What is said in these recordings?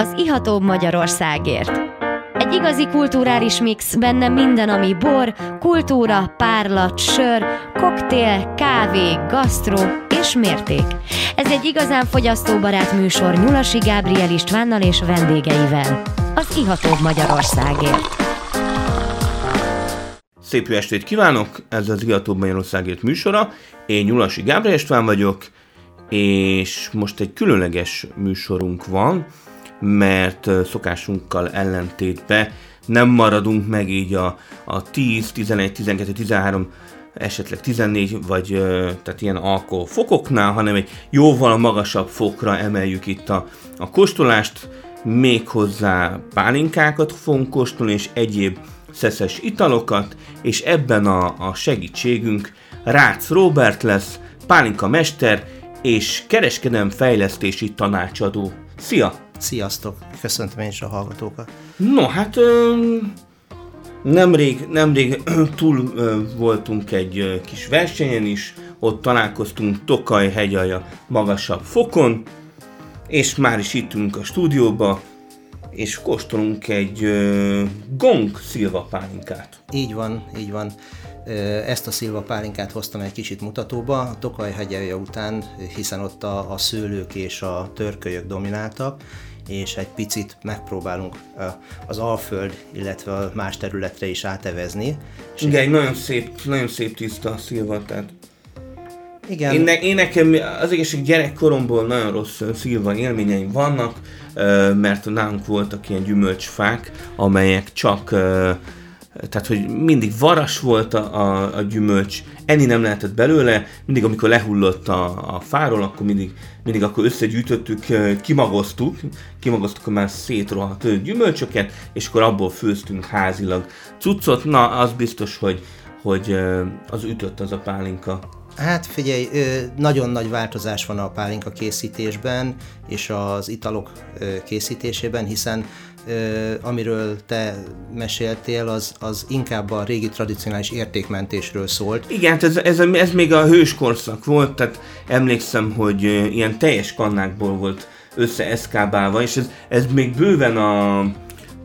az ihatóbb Magyarországért. Egy igazi kulturális mix, benne minden, ami bor, kultúra, párlat, sör, koktél, kávé, gasztró és mérték. Ez egy igazán fogyasztóbarát műsor Nyulasi Gábriel Istvánnal és vendégeivel. Az ihatóbb Magyarországért. Szép jó estét kívánok! Ez az Ihatóbb Magyarországért műsora. Én Nyulasi Gábriel István vagyok, és most egy különleges műsorunk van, mert szokásunkkal ellentétben nem maradunk meg így a, a 10, 11, 12, 13, esetleg 14 vagy tehát ilyen alkohol fokoknál, hanem egy jóval magasabb fokra emeljük itt a, a kóstolást, méghozzá pálinkákat fogunk kóstolni, és egyéb szeszes italokat, és ebben a, a segítségünk Rácz Robert lesz, pálinka mester és kereskedem fejlesztési tanácsadó. Szia! Sziasztok! Köszöntöm én is a hallgatókat. No, hát nemrég, nemrég túl voltunk egy kis versenyen is, ott találkoztunk Tokaj hegyalja magasabb fokon, és már is itt a stúdióba, és kóstolunk egy gong szilva pálinkát. Így van, így van. Ezt a szilva pálinkát hoztam egy kicsit mutatóba, a Tokaj hegyelje után, hiszen ott a, a szőlők és a törkölyök domináltak, és egy picit megpróbálunk az Alföld, illetve más területre is átevezni. Igen, egy nagyon szép, nagyon szép tiszta szilva, tehát igen. Én, ne, én nekem az egészség gyerekkoromból nagyon rossz szilva élményeim vannak, mert nálunk voltak ilyen gyümölcsfák, amelyek csak tehát hogy mindig varas volt a, a, a gyümölcs, enni nem lehetett belőle, mindig amikor lehullott a, a fáról, akkor mindig, mindig akkor összegyűjtöttük, kimagoztuk, kimagoztuk a már szétrohadt gyümölcsöket, és akkor abból főztünk házilag cuccot, na az biztos, hogy, hogy az ütött az a pálinka. Hát figyelj, nagyon nagy változás van a pálinka készítésben és az italok készítésében, hiszen amiről te meséltél, az, az inkább a régi tradicionális értékmentésről szólt. Igen, ez, ez, ez még a hőskorszak volt, tehát emlékszem, hogy ilyen teljes kannákból volt összeeszkábálva, és ez, ez még bőven a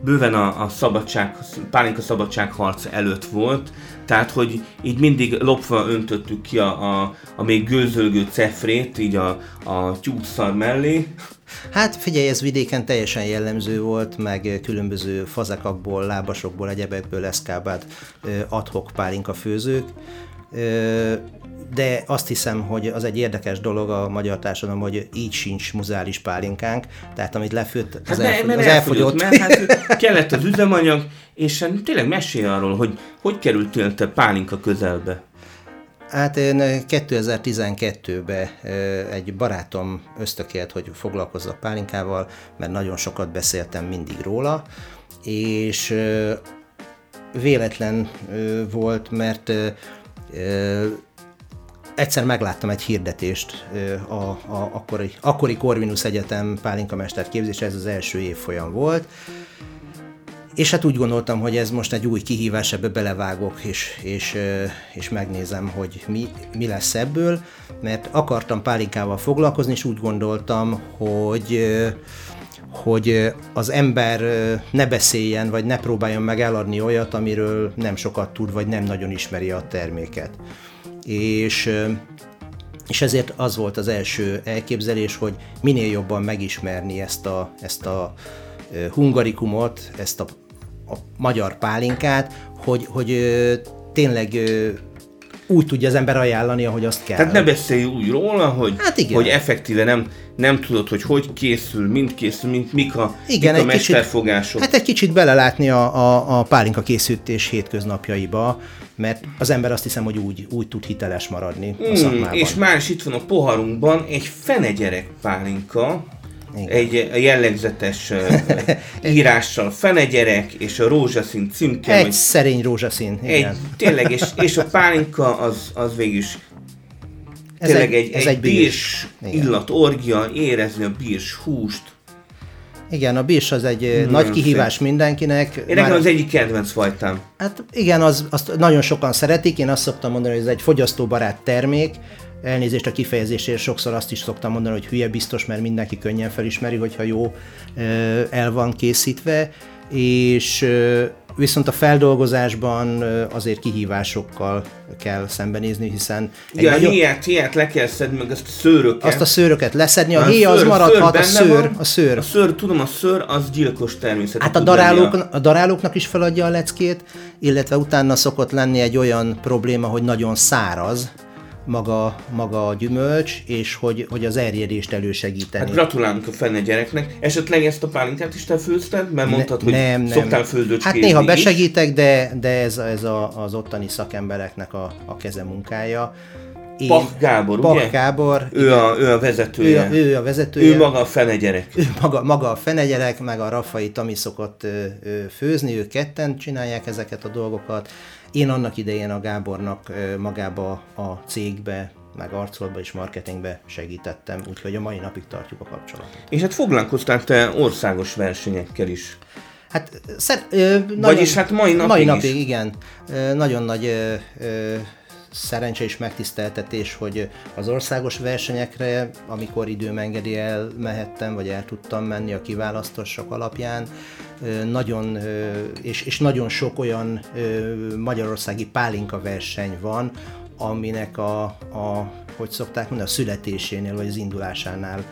bőven a, a szabadság, pálinka szabadságharc előtt volt, tehát hogy így mindig lopva öntöttük ki a, a, a még gőzölgő cefrét, így a, a tyúkszar mellé, Hát figyelj, ez vidéken teljesen jellemző volt, meg különböző fazekakból, lábasokból, egyebekből eszkábált adhok pálinka főzők de azt hiszem, hogy az egy érdekes dolog a magyar társadalom, hogy így sincs muzális pálinkánk, tehát amit lefőtt, az, hát elfogy, az elfogyott. Mert hát kellett az üzemanyag, és hát tényleg mesélj arról, hogy hogy kerültél te pálinka közelbe? Hát én 2012-ben egy barátom ösztökélt, hogy foglalkozzak pálinkával, mert nagyon sokat beszéltem mindig róla, és véletlen volt, mert egyszer megláttam egy hirdetést a, a akkori, akkori Corvinus Egyetem pálinkamester képzés, ez az első évfolyam volt, és hát úgy gondoltam, hogy ez most egy új kihívás, ebbe belevágok, és, és, és megnézem, hogy mi, mi lesz ebből, mert akartam pálinkával foglalkozni, és úgy gondoltam, hogy hogy az ember ne beszéljen, vagy ne próbáljon meg eladni olyat, amiről nem sokat tud, vagy nem nagyon ismeri a terméket. És és ezért az volt az első elképzelés, hogy minél jobban megismerni ezt a, ezt a hungarikumot, ezt a a magyar pálinkát, hogy, hogy tényleg úgy tudja az ember ajánlani, ahogy azt kell. Tehát ne beszélj úgy róla, hogy, hát igen. hogy effektíve nem, nem tudod, hogy hogy készül, mint készül, mint mik a, igen, mik a mesterfogások. Kicsit, hát egy kicsit belelátni a, a, a pálinka készítés hétköznapjaiba, mert az ember azt hiszem, hogy úgy, úgy tud hiteles maradni a mm, És már is itt van a poharunkban egy fenegyerek pálinka, igen. egy jellegzetes írással fenegyerek és a rózsaszín címke. Egy vagy, szerény rózsaszín, igen. Egy, tényleg, és, és a pálinka az, az végül is ez tényleg egy, egy, ez egy, egy bírs illat, orgia, érezni a bírs húst. Igen, a bírs az egy nagyon nagy kihívás szép. mindenkinek. Én nekem az egyik kedvenc fajtám. Hát igen, az, azt nagyon sokan szeretik, én azt szoktam mondani, hogy ez egy fogyasztóbarát termék, elnézést a kifejezésért, sokszor azt is szoktam mondani, hogy hülye biztos, mert mindenki könnyen felismeri, hogyha jó el van készítve, és viszont a feldolgozásban azért kihívásokkal kell szembenézni, hiszen... Igen, nagyon... a héját, héját le kell szedni, meg azt a szőröket. Azt a szőröket leszedni, a, a héj az maradhat, a szőr, a szőr. A szőr, tudom, a szőr az gyilkos természet. Hát a darálók, a... a darálóknak is feladja a leckét, illetve utána szokott lenni egy olyan probléma, hogy nagyon száraz, maga, maga a gyümölcs, és hogy, hogy az erjedést elősegíteni. Hát gratulálunk a fenne gyereknek. Esetleg ezt a pálinkát is te főzted? Mert mondtad, ne, hogy nem, szoktál főzőcskézni Hát néha besegítek, de, de ez, ez a, az ottani szakembereknek a, a kezemunkája. Én, Pach Gábor, Pach ugye? Gábor. Ő a, ő a vezetője. Ő, ő a vezetője. Ő maga a fenegyerek. Ő maga, maga a fenegyerek, meg a Rafai Tami szokott ö, ö, főzni, ők ketten csinálják ezeket a dolgokat. Én annak idején a Gábornak magába a cégbe meg arcolatba és marketingbe segítettem, úgyhogy a mai napig tartjuk a kapcsolatot. És hát foglalkoztál te országos versenyekkel is. Hát, szer, ö, nagyon, Vagyis hát mai napig Mai napig, is. igen. Ö, nagyon nagy ö, ö, szerencse és megtiszteltetés, hogy az országos versenyekre, amikor időm engedi el mehettem, vagy el tudtam menni a kiválasztások alapján, nagyon, és, és nagyon sok olyan magyarországi pálinka verseny van, aminek a, a hogy szokták mondani, a születésénél, vagy az indulásánál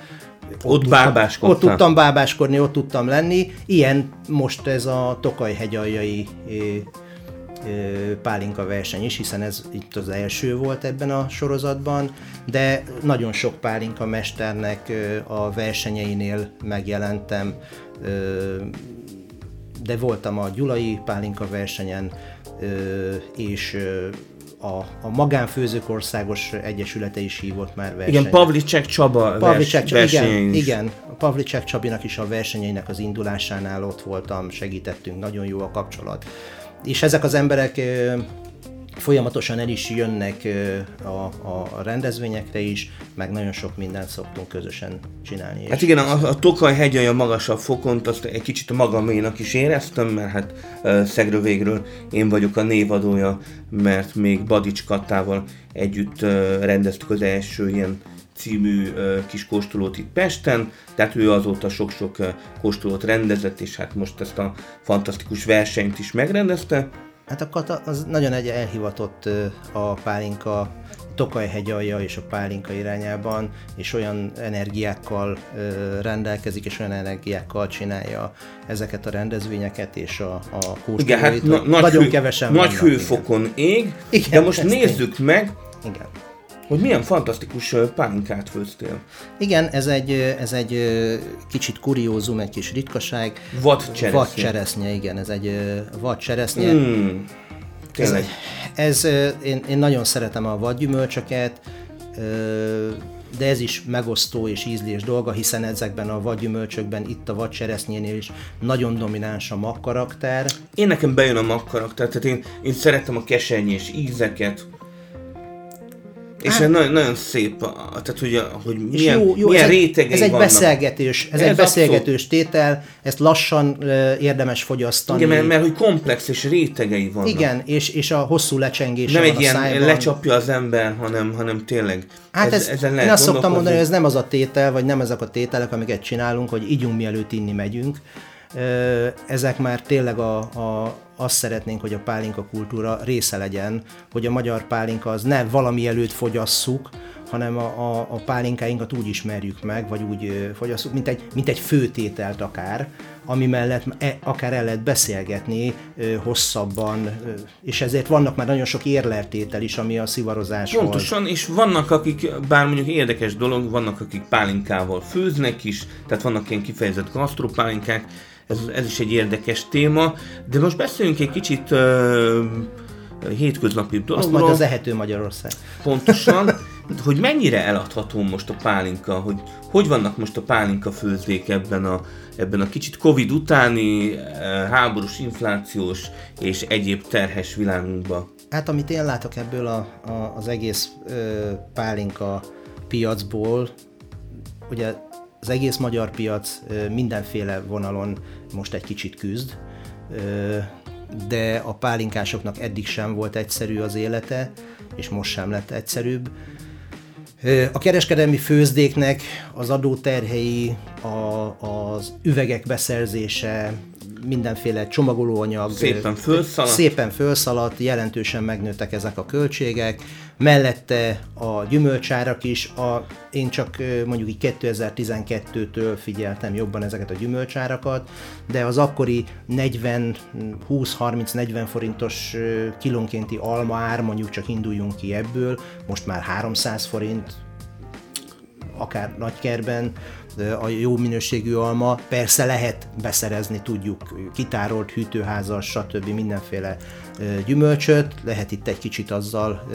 ott, ott bábáskodtam. Ott tudtam bábáskodni, ott tudtam lenni. Ilyen most ez a Tokaj hegyaljai pálinka verseny is, hiszen ez itt az első volt ebben a sorozatban, de nagyon sok pálinka mesternek a versenyeinél megjelentem, de voltam a Gyulai pálinka versenyen, és a, a magánfőzők országos egyesülete is hívott már versenyt. Igen, Pavlicek Csaba Pavlicek, vers, igen, igen, a Pavlicek Csabinak is a versenyeinek az indulásánál ott voltam, segítettünk, nagyon jó a kapcsolat és ezek az emberek folyamatosan el is jönnek a, a rendezvényekre is, meg nagyon sok mindent szoktunk közösen csinálni. Hát igen, a, a Tokaj hegyen a magasabb fokon, azt egy kicsit magaménak is éreztem, mert hát Szegről végről én vagyok a névadója, mert még Badics Kattával együtt rendeztük az első ilyen című kis kóstolót itt Pesten, tehát ő azóta sok-sok kóstolót rendezett, és hát most ezt a fantasztikus versenyt is megrendezte. Hát a Kata az nagyon egy elhivatott a pálinka Tokaj hegyalja és a pálinka irányában, és olyan energiákkal rendelkezik, és olyan energiákkal csinálja ezeket a rendezvényeket, és a, a kóstolóit. Igen, hát na, nagy nagyon hő, kevesen Nagy hőfokon ég, igen, de most nézzük én. meg, igen hogy milyen fantasztikus pálinkát főztél. Igen, ez egy, ez egy kicsit kuriózum, egy kis ritkaság. Vad cseresznye. Vad cseresznye, igen, ez egy vad cseresznye. Mm, Ez, ez, én, én nagyon szeretem a vadgyümölcsöket, de ez is megosztó és ízlés dolga, hiszen ezekben a vadgyümölcsökben, itt a vadcseresznyénél is nagyon domináns a mag karakter. Én nekem bejön a mag karakter, tehát én, én szeretem a kesenyés ízeket, és hát, nagyon, nagyon szép, tehát hogy, hogy milyen, jó, jó, milyen ez rétegei Ez egy vannak. beszélgetős, ez, ez egy beszélgetős tétel, ezt lassan uh, érdemes fogyasztani. Igen, mert, mert hogy komplex és rétegei vannak. Igen, és, és a hosszú lecsengés Nem egy ilyen szájban. lecsapja az ember, hanem, hanem tényleg Hát ez, ez, én azt szoktam mondani, hogy ez nem az a tétel, vagy nem ezek a tételek, amiket csinálunk, hogy ígyunk mielőtt inni megyünk. Ezek már tényleg a, a, azt szeretnénk, hogy a pálinka kultúra része legyen, hogy a magyar pálinka az ne valami előtt fogyasszuk, hanem a, a, a pálinkáinkat úgy ismerjük meg, vagy úgy fogyasszuk, mint egy, mint egy főtételt akár, ami mellett e, akár el lehet beszélgetni ö, hosszabban, ö, és ezért vannak már nagyon sok érlertétel is, ami a szivarozáshoz. Pontosan, és vannak akik, bár mondjuk érdekes dolog, vannak akik pálinkával főznek is, tehát vannak ilyen kifejezett gasztropálinkák, ez, ez is egy érdekes téma, de most beszéljünk egy kicsit uh, hétköznapi dologról. Azt majd az ehető Magyarország. Pontosan, hogy mennyire eladható most a pálinka, hogy hogy vannak most a pálinka főzdék ebben a, ebben a kicsit Covid utáni háborús, inflációs és egyéb terhes világunkban? Hát amit én látok ebből a, a, az egész ö, pálinka piacból, ugye az egész magyar piac mindenféle vonalon most egy kicsit küzd, de a pálinkásoknak eddig sem volt egyszerű az élete, és most sem lett egyszerűbb. A kereskedelmi főzdéknek az adóterhei, a, az üvegek beszerzése, mindenféle csomagolóanyag szépen fölszaladt. szépen fölszaladt, jelentősen megnőttek ezek a költségek, mellette a gyümölcsárak is, a, én csak mondjuk így 2012-től figyeltem jobban ezeket a gyümölcsárakat, de az akkori 40, 20-30-40 forintos kilónkénti alma ár, mondjuk csak induljunk ki ebből, most már 300 forint, akár nagykerben, a jó minőségű alma. Persze lehet beszerezni, tudjuk, kitárolt hűtőházas, stb. mindenféle gyümölcsöt, lehet itt egy kicsit azzal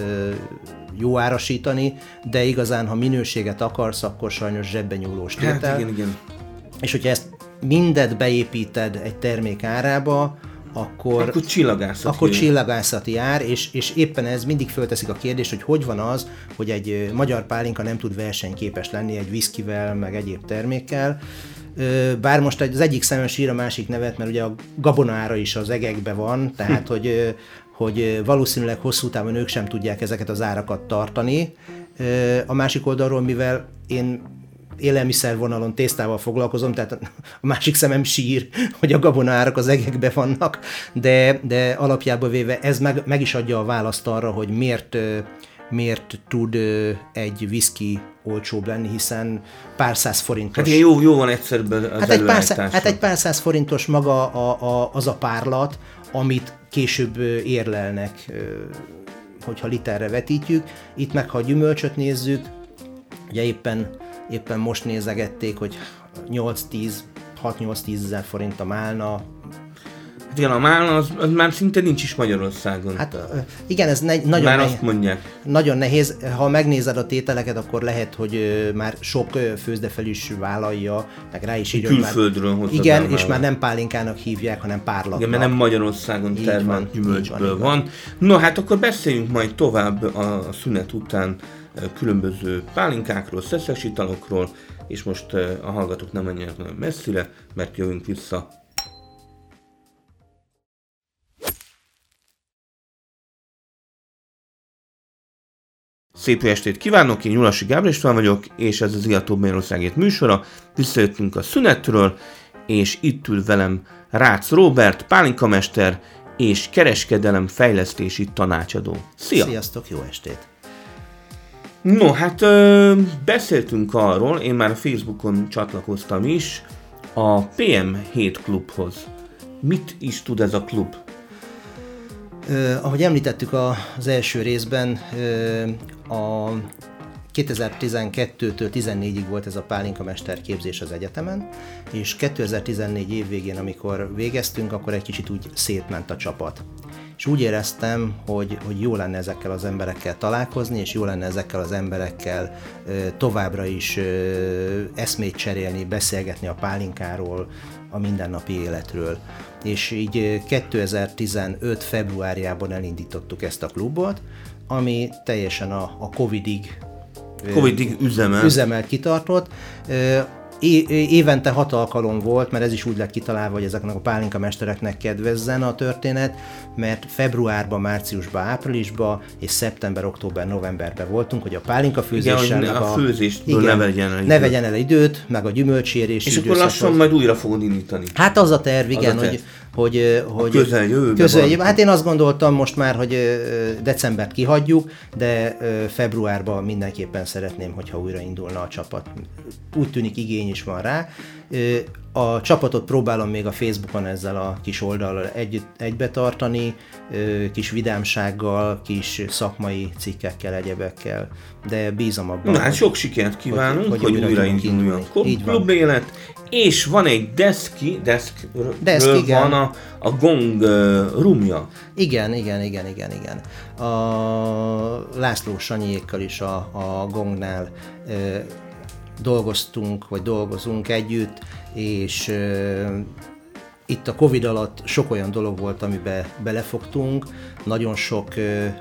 jó árasítani, de igazán, ha minőséget akarsz, akkor sajnos zsebben nyúlós Hát tétel. igen, igen. És hogyha ezt mindet beépíted egy termék árába, akkor, Akkor csillagászat akkor csillagászati ár, és, és éppen ez mindig fölteszik a kérdést, hogy hogy van az, hogy egy magyar pálinka nem tud versenyképes lenni egy viszkivel, meg egyéb termékkel. Bár most az egyik szemem sír a másik nevet, mert ugye a gabonára is az egekbe van, tehát hogy, hogy valószínűleg hosszú távon ők sem tudják ezeket az árakat tartani. A másik oldalról, mivel én élelmiszer vonalon tésztával foglalkozom, tehát a másik szemem sír, hogy a gabonárak az egekbe vannak, de, de alapjából véve ez meg, meg is adja a választ arra, hogy miért, miért tud egy whisky olcsóbb lenni, hiszen pár száz forintos. Hát jó, jó van egyszerűen az Hát egy, pár, szá- előállítása. hát egy pár száz forintos maga a, a, az a párlat, amit később érlelnek, hogyha literre vetítjük. Itt meg, ha a gyümölcsöt nézzük, ugye éppen, éppen most nézegették, hogy 8-10, 6-8-10 ezer forint a málna, Málna az, az már szinte nincs is Magyarországon. Hát, igen, ez ne, nagyon, már nehéz, azt mondják. nagyon nehéz. Ha megnézed a tételeket, akkor lehet, hogy már sok főzdefel is vállalja, meg rá is írja, Külföldről hozzá Igen, és már. nem pálinkának hívják, hanem párlatnak. Igen, mert nem Magyarországon Így termelt van, gyümölcsből van, van, van. No, hát akkor beszéljünk majd tovább a, szünet után különböző pálinkákról, szeszes italokról, és most a hallgatók nem menjenek nagyon messzire, mert jövünk vissza. Szép estét kívánok, én Nyulasi Gábor István vagyok, és ez az Iató Magyarországért műsora. Visszajöttünk a szünetről, és itt ül velem Rácz Robert, pálinkamester és kereskedelem fejlesztési tanácsadó. Szia! Sziasztok, jó estét! No, hát ö, beszéltünk arról, én már a Facebookon csatlakoztam is, a PM7 klubhoz. Mit is tud ez a klub? Ahogy említettük az első részben, a 2012-től 14-ig volt ez a pálinka mesterképzés az egyetemen, és 2014 év végén, amikor végeztünk, akkor egy kicsit úgy szétment a csapat. És úgy éreztem, hogy, hogy jó lenne ezekkel az emberekkel találkozni, és jó lenne ezekkel az emberekkel ö, továbbra is ö, eszmét cserélni, beszélgetni a pálinkáról, a mindennapi életről. És így ö, 2015. februárjában elindítottuk ezt a klubot, ami teljesen a, a Covid-ig ö, Covid-ig üzemel. üzemelt kitartott. Évente hat alkalom volt, mert ez is úgy lett kitalálva, hogy ezeknek a pálinka mestereknek kedvezzen a történet, mert februárban, márciusban, áprilisban és szeptember, október, novemberben voltunk, hogy a pálinka főzéssel, Igen, meg a főzéstből igen, ne vegyen el ne időt. vegyen el időt, meg a gyümölcsérés És akkor lassan majd újra fogod indítani. Hát az a terv, igen, a terv. hogy, hogy, hogy közeljövőben közeljövő. Hát én azt gondoltam most már, hogy decembert kihagyjuk, de februárban mindenképpen szeretném, hogyha újra indulna a csapat. Úgy tűnik igény is van rá. A csapatot próbálom még a Facebookon ezzel a kis oldallal egy, egybe tartani, kis vidámsággal, kis szakmai cikkekkel, egyebekkel, de bízom abban. Na hát sok sikert kívánunk, hogy, hogy hogy újra újra tudunk induljon indulni. a klub élet, és van egy deszki, deszkről Desk, igen. van a, a gong uh, rumja. Igen, igen, igen, igen, igen. A László Sanyiékkal is a, a Gongnál ö, dolgoztunk, vagy dolgozunk együtt, és itt a Covid alatt sok olyan dolog volt, amiben belefogtunk, nagyon sok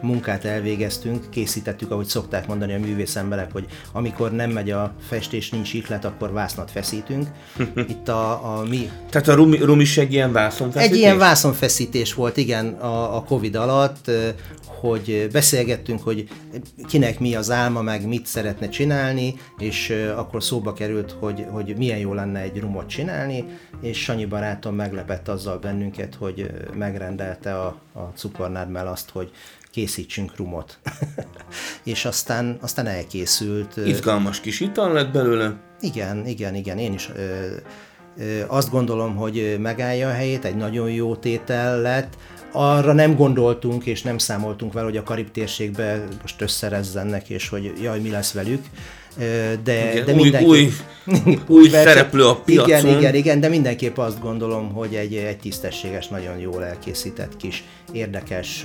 munkát elvégeztünk, készítettük, ahogy szokták mondani a művész emberek, hogy amikor nem megy a festés, nincs ihlet, akkor vásznat feszítünk. Itt a, a mi... Tehát a rum, rum is egy ilyen vászonfeszítés? Egy ilyen vászonfeszítés volt, igen, a, a Covid alatt, hogy beszélgettünk, hogy kinek mi az álma, meg mit szeretne csinálni, és akkor szóba került, hogy, hogy milyen jó lenne egy rumot csinálni, és Sanyi barátom meglepett azzal bennünket, hogy megrendelte a, a cukornádmel azt, hogy készítsünk rumot. és aztán, aztán elkészült. Izgalmas kis ital lett belőle. Igen, igen, igen, én is ö, ö, azt gondolom, hogy megállja a helyét, egy nagyon jó tétel lett, arra nem gondoltunk és nem számoltunk vele, hogy a Karib térségbe most összerezzennek, és hogy jaj, mi lesz velük. De, igen, de új, mindenki... új, új szereplő a piacon. Igen, igen, igen, de mindenképp azt gondolom, hogy egy, egy tisztességes, nagyon jól elkészített kis érdekes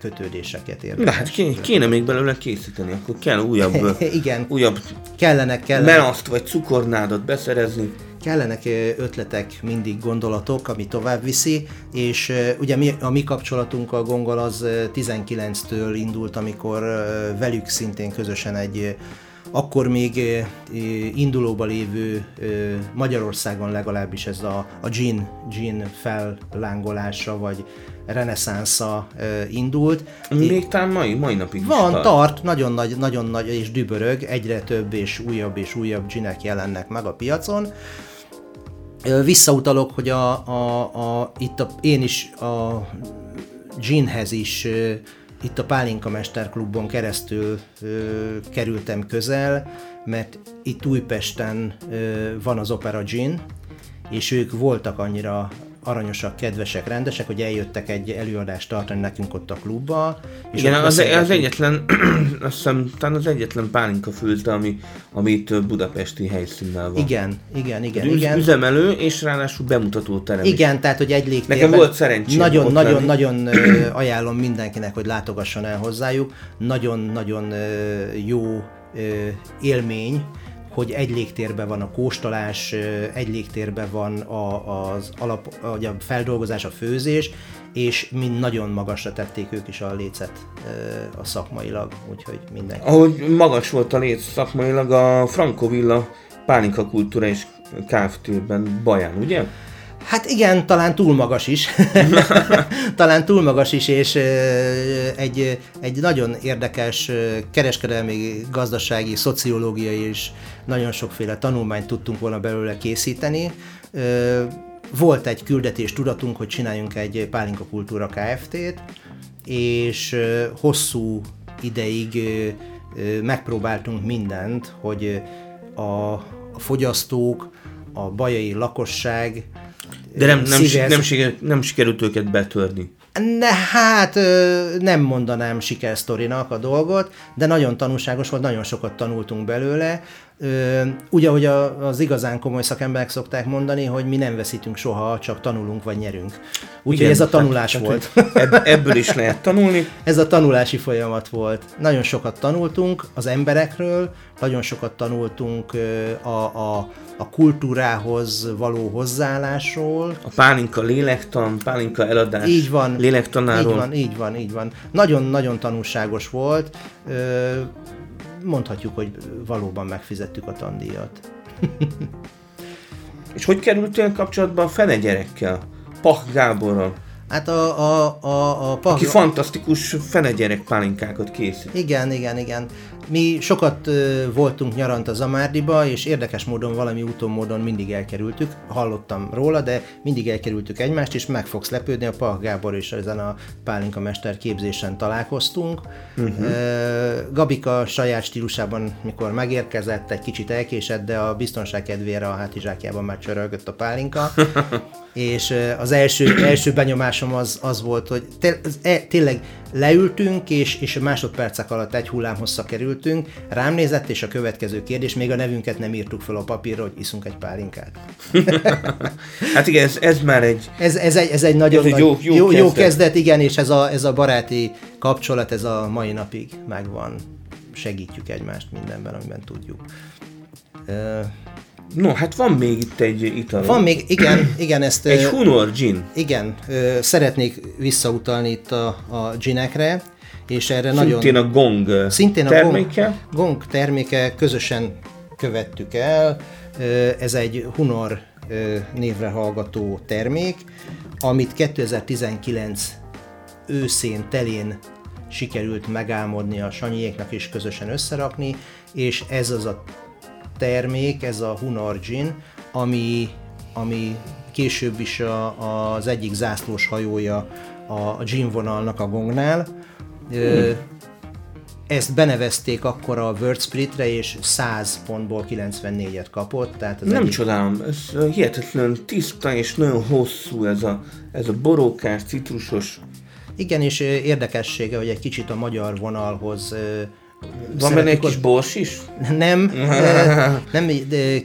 kötődéseket érdekes. De hát kéne, kéne még belőle készíteni, akkor kell újabb, igen, újabb kellenek, kellenek. melaszt vagy cukornádat beszerezni kellenek ötletek, mindig gondolatok, ami tovább viszi, és ugye mi, a mi kapcsolatunk a Gongol az 19-től indult, amikor velük szintén közösen egy akkor még indulóba lévő Magyarországon legalábbis ez a, a gin, gin fellángolása, vagy reneszánsza indult. Még talán mai, mai napig Van, tart. tart, nagyon nagy, nagyon nagy és dübörög, egyre több és újabb és újabb ginek jelennek meg a piacon. Visszautalok, hogy a, a, a, itt a, én is a ginhez is itt a Pálinka Mesterklubon keresztül ö, kerültem közel, mert itt Újpesten ö, van az Opera Gin, és ők voltak annyira aranyosak, kedvesek, rendesek, hogy eljöttek egy előadást tartani nekünk ott a klubba. És Igen, az, az egyetlen, azt hiszem, talán az egyetlen pálinka főzde, ami, ami itt budapesti helyszínnel van. Igen, igen, igen. Üz, igen. Üzemelő, és ráadásul bemutató terem Igen, is. tehát, hogy egy légtérben... Nekem volt szerencsém Nagyon, nagyon, lenni. nagyon ajánlom mindenkinek, hogy látogasson el hozzájuk. Nagyon-nagyon jó élmény, hogy egy légtérben van a kóstolás, egy légtérben van a, az alap, a feldolgozás, a főzés, és mind nagyon magasra tették ők is a lécet a szakmailag, úgyhogy mindenki. Ahogy magas volt a léc szakmailag, a Frankovilla Pálinka Kultúra és Kft-ben Baján, ugye? Hát igen, talán túl magas is. talán túl magas is, és egy, egy nagyon érdekes kereskedelmi, gazdasági, szociológiai és nagyon sokféle tanulmányt tudtunk volna belőle készíteni. Volt egy küldetés tudatunk, hogy csináljunk egy Pálinka Kultúra Kft-t, és hosszú ideig megpróbáltunk mindent, hogy a, a fogyasztók, a bajai lakosság de nem, nem, szíves... nem, sikerült, nem sikerült őket betörni. Ne, hát nem mondanám sikersztorinak a dolgot, de nagyon tanulságos volt, nagyon sokat tanultunk belőle. Úgy, ahogy az igazán komoly szakemberek szokták mondani, hogy mi nem veszítünk soha, csak tanulunk vagy nyerünk. Úgyhogy ez a tanulás tehát, volt. Tehát, ebből is lehet tanulni. ez a tanulási folyamat volt. Nagyon sokat tanultunk az emberekről, nagyon sokat tanultunk a, a, a kultúrához való hozzáállásról. A pálinka lélektan, pálinka eladás így van, lélektanáról. Így van, így van, így van. Nagyon-nagyon tanulságos volt. Mondhatjuk, hogy valóban megfizettük a tandíjat. És hogy kerültél kapcsolatban a fene gyerekkel? Pach Gáborral? Hát a, a, a, a Pach... Aki fantasztikus fene gyerek pálinkákat készít. Igen, igen, igen. Mi sokat voltunk nyarant a Zamárdiba, és érdekes módon, valami úton módon mindig elkerültük. Hallottam róla, de mindig elkerültük egymást, és meg fogsz lepődni, a Pah Gábor is ezen a Pálinka Mester képzésen találkoztunk. Uh-huh. Gabika saját stílusában, mikor megérkezett, egy kicsit elkésett, de a biztonság kedvére a hátizsákjában már csörögött a pálinka. és az első, első benyomásom az, az volt, hogy té- e, tényleg leültünk, és, és másodpercek alatt egy hullám hossza kerültünk, rám nézett, és a következő kérdés, még a nevünket nem írtuk fel a papírra, hogy iszunk egy pálinkát. hát igen, ez, ez már egy... Ez, ez, egy, ez egy nagyon ez egy jó, jó, jó, kezdet. jó kezdet, igen, és ez a, ez a baráti kapcsolat, ez a mai napig megvan. Segítjük egymást mindenben, amiben tudjuk. No, hát van még itt egy ital. Van még, igen, igen, ezt... Egy Hunor gin. Igen, ö, szeretnék visszautalni itt a, a ginekre, és erre Szintén nagyon... a gong Szintén a terméke. Gong, Gong terméke, közösen követtük el. Ez egy Hunor névre hallgató termék, amit 2019 őszén, telén sikerült megálmodni a Sanyiéknak és közösen összerakni, és ez az a termék, ez a Hunor Gin, ami, ami később is a, az egyik zászlós hajója a gin vonalnak a gongnál. Ö, ezt benevezték akkor a World Splitre, és 100 pontból 94-et kapott, tehát az Nem egyik, csodálom, ez hihetetlen tiszta és nagyon hosszú ez a, ez a borókás, citrusos. Igen, és érdekessége, hogy egy kicsit a magyar vonalhoz Van benne egy kis bors is? Nem, nem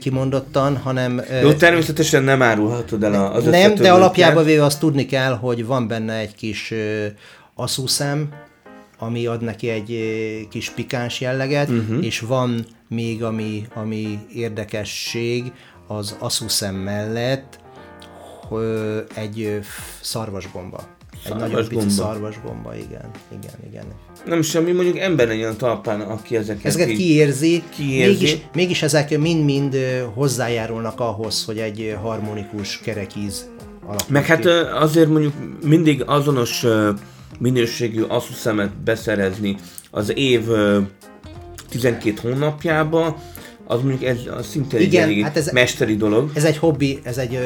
kimondottan, hanem Jó, természetesen nem árulhatod el az Nem, de alapjában véve azt tudni kell, hogy van benne egy kis ö, aszúszem, ami ad neki egy kis pikáns jelleget, uh-huh. és van még, ami, ami érdekesség, az aszúszem mellett egy szarvasgomba. Egy nagyon pici szarvasgomba, igen, igen, igen. Nem semmi, mondjuk ember legyen talpán, aki ezeket, Ezeket így- kiérzi, kiérzi. Mégis, mégis ezek mind-mind hozzájárulnak ahhoz, hogy egy harmonikus kerekíz alakul Meg hát ki. azért mondjuk mindig azonos minőségű asszus-szemet beszerezni az év ö, 12 hónapjába, az mondjuk ez az szintén egy Igen, elég hát ez- mesteri dolog. Ez egy hobbi, ez egy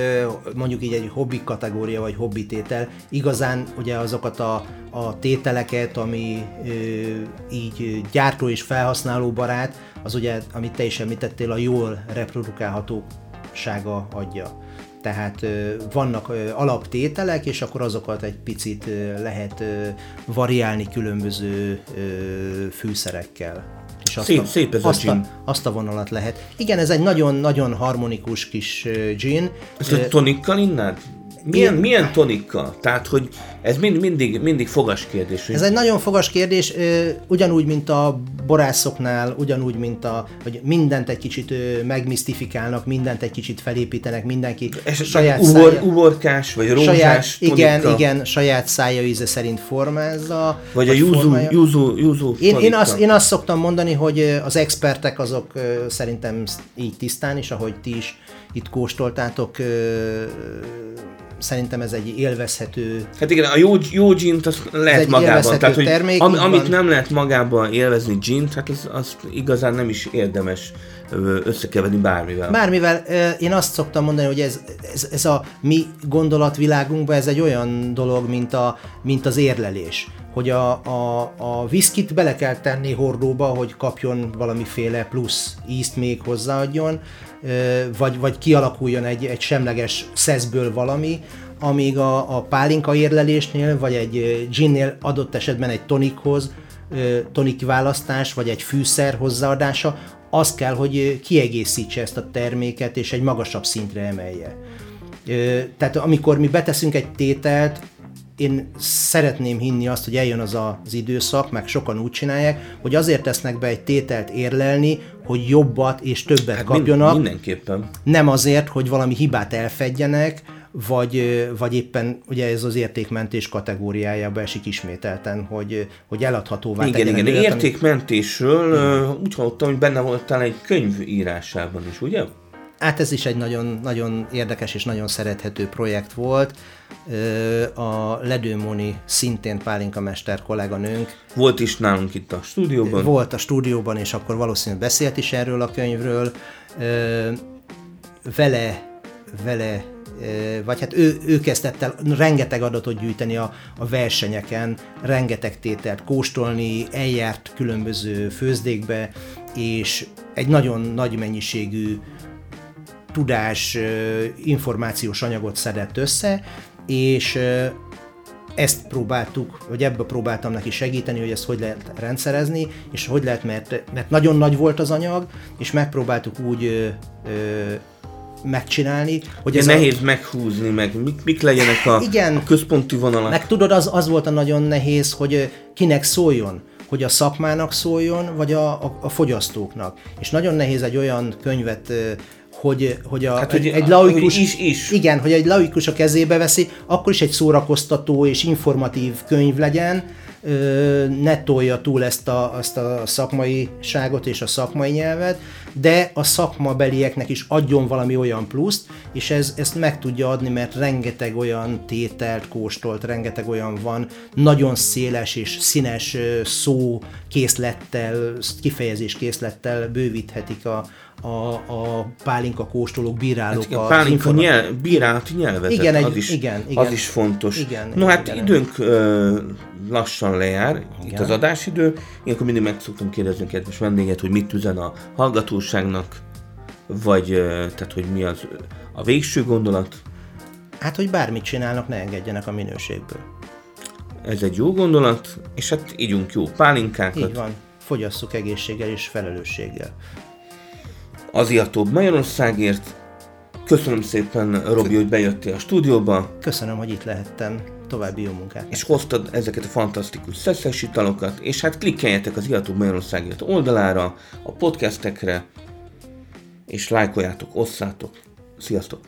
mondjuk így egy hobbi kategória, vagy hobbi tétel. Igazán ugye azokat a, a tételeket, ami így gyártó és felhasználó barát, az ugye, amit te is említettél, a jól reprodukálhatósága adja. Tehát vannak alaptételek, és akkor azokat egy picit lehet variálni különböző fűszerekkel. És azt Szép- szép ez a azt gin. azt a vonalat lehet. Igen, ez egy nagyon-nagyon harmonikus kis gin. Ezt a tonikkal innád? Milyen, milyen tonikkal? Tehát, hogy ez mind, mindig, mindig fogas kérdés. Hogy Ez egy nagyon fogas kérdés, ugyanúgy, mint a borászoknál, ugyanúgy, mint a, hogy mindent egy kicsit megmisztifikálnak, mindent egy kicsit felépítenek, mindenki esetleg ugor, ugorkás, vagy rózsás saját, igen, tonika, igen, saját szája íze szerint formázza. Vagy a júzú, júzú, júzú Én, én, azt, én azt szoktam mondani, hogy az expertek azok szerintem sz- így tisztán is, ahogy ti is itt kóstoltátok, ö, szerintem ez egy élvezhető Hát igen, a jó, jó gint az lehet egy magában. Tehát, hogy termék, am, amit van. nem lehet magában élvezni gint, hát az, az igazán nem is érdemes összekeverni bármivel. Bármivel én azt szoktam mondani, hogy ez, ez, ez a mi gondolatvilágunkban ez egy olyan dolog, mint, a, mint az érlelés. Hogy a, a, a viszkit bele kell tenni hordóba, hogy kapjon valamiféle plusz ízt még hozzáadjon, vagy, vagy kialakuljon egy, egy semleges szeszből valami, amíg a, a pálinka érlelésnél, vagy egy ginnél adott esetben egy tonikhoz, tonik választás, vagy egy fűszer hozzáadása, az kell, hogy kiegészítse ezt a terméket, és egy magasabb szintre emelje. Tehát amikor mi beteszünk egy tételt, én szeretném hinni azt, hogy eljön az a- az időszak, meg sokan úgy csinálják, hogy azért tesznek be egy tételt érlelni, hogy jobbat és többet Hát kapjanak, Mind, mindenképpen. nem azért, hogy valami hibát elfedjenek, vagy, vagy éppen ugye ez az értékmentés kategóriájába esik ismételten, hogy, hogy eladhatóvá Igen, igen. ami- Értékmentésről ö, úgy hallottam, hogy benne voltál egy könyv írásában is, ugye? Hát ez is egy nagyon, nagyon érdekes és nagyon szerethető projekt volt. A Ledőmoni szintén Pálinka Mester kolléganőnk Volt is nálunk itt a stúdióban. volt a stúdióban, és akkor valószínűleg beszélt is erről a könyvről. Vele, vele vagy hát ő, ő kezdett el rengeteg adatot gyűjteni a, a versenyeken, rengeteg tételt kóstolni, eljárt különböző főzdékbe, és egy nagyon nagy mennyiségű tudás, információs anyagot szedett össze, és ezt próbáltuk, vagy ebbe próbáltam neki segíteni, hogy ezt hogy lehet rendszerezni, és hogy lehet, mert, mert nagyon nagy volt az anyag, és megpróbáltuk úgy ö, ö, megcsinálni, hogy Ez ez nehéz meghúzni, meg mik, mik legyenek a, Igen. a központi vonalak. A, meg tudod, az, az volt a nagyon nehéz, hogy kinek szóljon, hogy a szakmának szóljon, vagy a, a, a fogyasztóknak. És nagyon nehéz egy olyan könyvet hogy, hogy, a, Hát, egy, hogy- egy laikus, is- is. igen, hogy egy laikus a kezébe veszi, akkor is egy szórakoztató és informatív könyv legyen, ne tolja túl ezt a, azt a szakmaiságot és a szakmai nyelvet, de a szakmabelieknek is adjon valami olyan pluszt, és ez, ezt meg tudja adni, mert rengeteg olyan tételt kóstolt, rengeteg olyan van, nagyon széles és színes szó készlettel, kifejezés készlettel bővíthetik a, a, a pálinka kóstolók, bírálók. Hát igen, az pálinka informa- nyelv, bírálati nyelvezet, Igen, egy- az, is, igen, igen. az is fontos. Igen, no hát igen. időnk ö, lassan lejár, itt Igen. az adásidő. Én akkor mindig meg szoktam kérdezni a kedves vendéget, hogy mit üzen a hallgatóságnak, vagy ö, tehát, hogy mi az a végső gondolat. Hát, hogy bármit csinálnak, ne engedjenek a minőségből. Ez egy jó gondolat, és hát ígyunk jó pálinkákat. Így van. Fogyasszuk egészséggel és felelősséggel. Aziatóbb Magyarországért. Köszönöm szépen, Robi, hogy bejöttél a stúdióba, Köszönöm, hogy itt lehettem. További jó munkát. és hoztad ezeket a fantasztikus szeszes italokat, és hát klikkeljetek az Iatóbb Magyarországért oldalára, a podcastekre, és lájkoljátok, osszátok. Sziasztok!